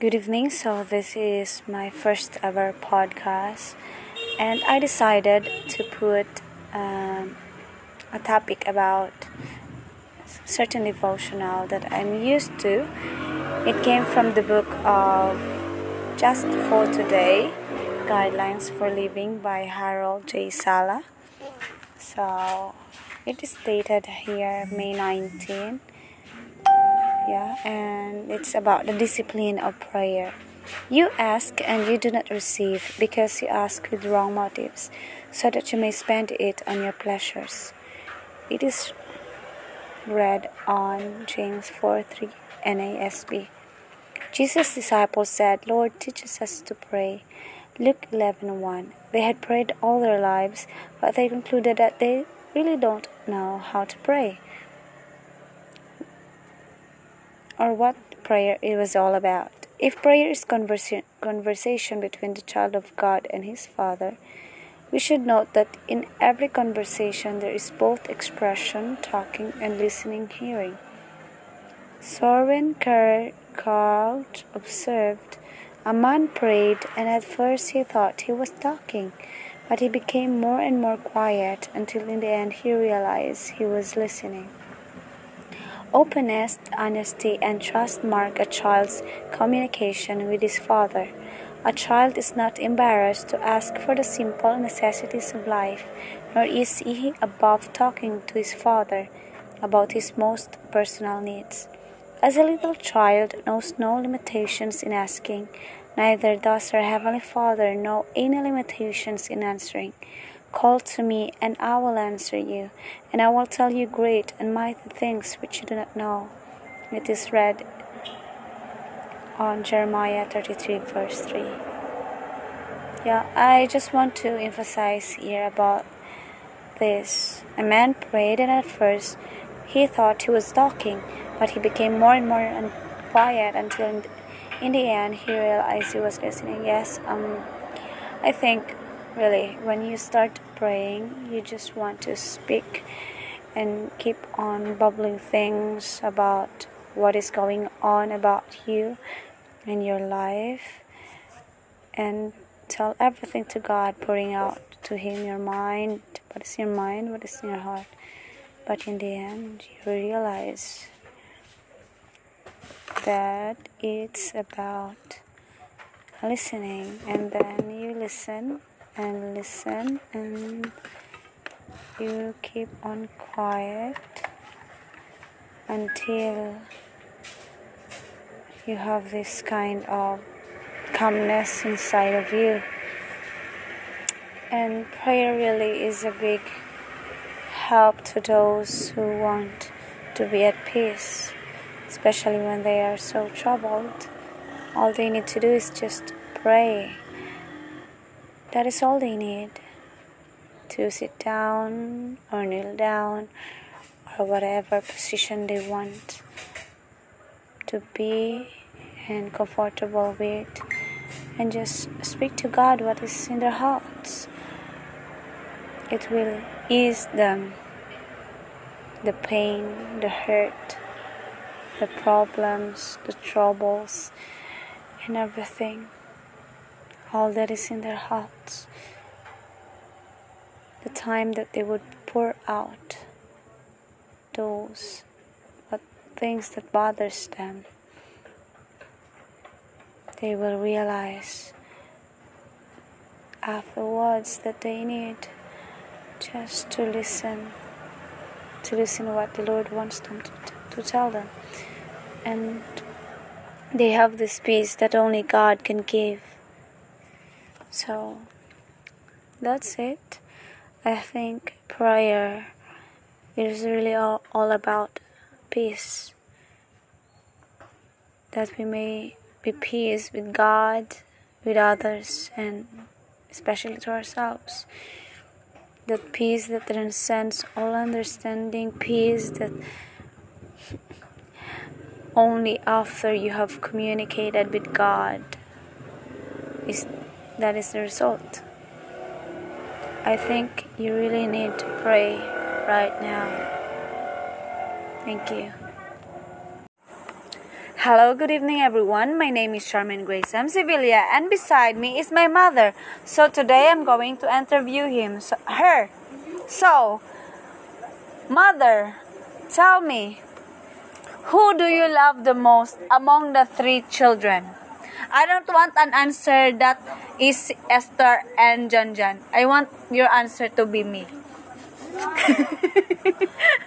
Good evening. So, this is my first ever podcast, and I decided to put um, a topic about certain devotional that I'm used to. It came from the book of Just for Today Guidelines for Living by Harold J. Sala. So, it is dated here May 19 yeah and it's about the discipline of prayer. You ask and you do not receive because you ask with wrong motives so that you may spend it on your pleasures. It is read on james 4 3 nasb jesus disciples said lord teach us to pray. Luke 11 1 they had prayed all their lives but they concluded that they really don't know how to pray or what prayer it was all about. If prayer is conversa- conversation between the child of God and his Father, we should note that in every conversation there is both expression, talking, and listening, hearing. Soren Kierkegaard observed, A man prayed, and at first he thought he was talking, but he became more and more quiet until in the end he realized he was listening. Openness, honesty, and trust mark a child's communication with his father. A child is not embarrassed to ask for the simple necessities of life, nor is he above talking to his father about his most personal needs. As a little child knows no limitations in asking, neither does our Heavenly Father know any limitations in answering. Call to me, and I will answer you, and I will tell you great and mighty things which you do not know. It is read on Jeremiah 33, verse 3. Yeah, I just want to emphasize here about this. A man prayed, and at first he thought he was talking, but he became more and more quiet until in the end he realized he was listening. Yes, um, I think really when you start praying you just want to speak and keep on bubbling things about what is going on about you in your life and tell everything to God pouring out to him your mind. What is in your mind? What is in your heart? But in the end you realize that it's about listening and then you listen and listen and you keep on quiet until you have this kind of calmness inside of you. And prayer really is a big help to those who want to be at peace, especially when they are so troubled. All they need to do is just pray that is all they need to sit down or kneel down or whatever position they want to be and comfortable with and just speak to God what is in their hearts. It will ease them the pain, the hurt, the problems, the troubles, and everything all that is in their hearts. The time that they would pour out those things that bothers them, they will realize afterwards that they need just to listen, to listen what the Lord wants them to, to tell them. And they have this peace that only God can give. So that's it. I think prayer is really all, all about peace. That we may be peace with God, with others, and especially to ourselves. That peace that transcends all understanding, peace that only after you have communicated with God is that is the result. I think you really need to pray right now. Thank you. Hello, good evening, everyone. My name is Charmaine Grace I'm Sevilla, and beside me is my mother. So today I'm going to interview him, so, her. So, mother, tell me, who do you love the most among the three children? I don't want an answer that is Esther and John John. I want your answer to be me.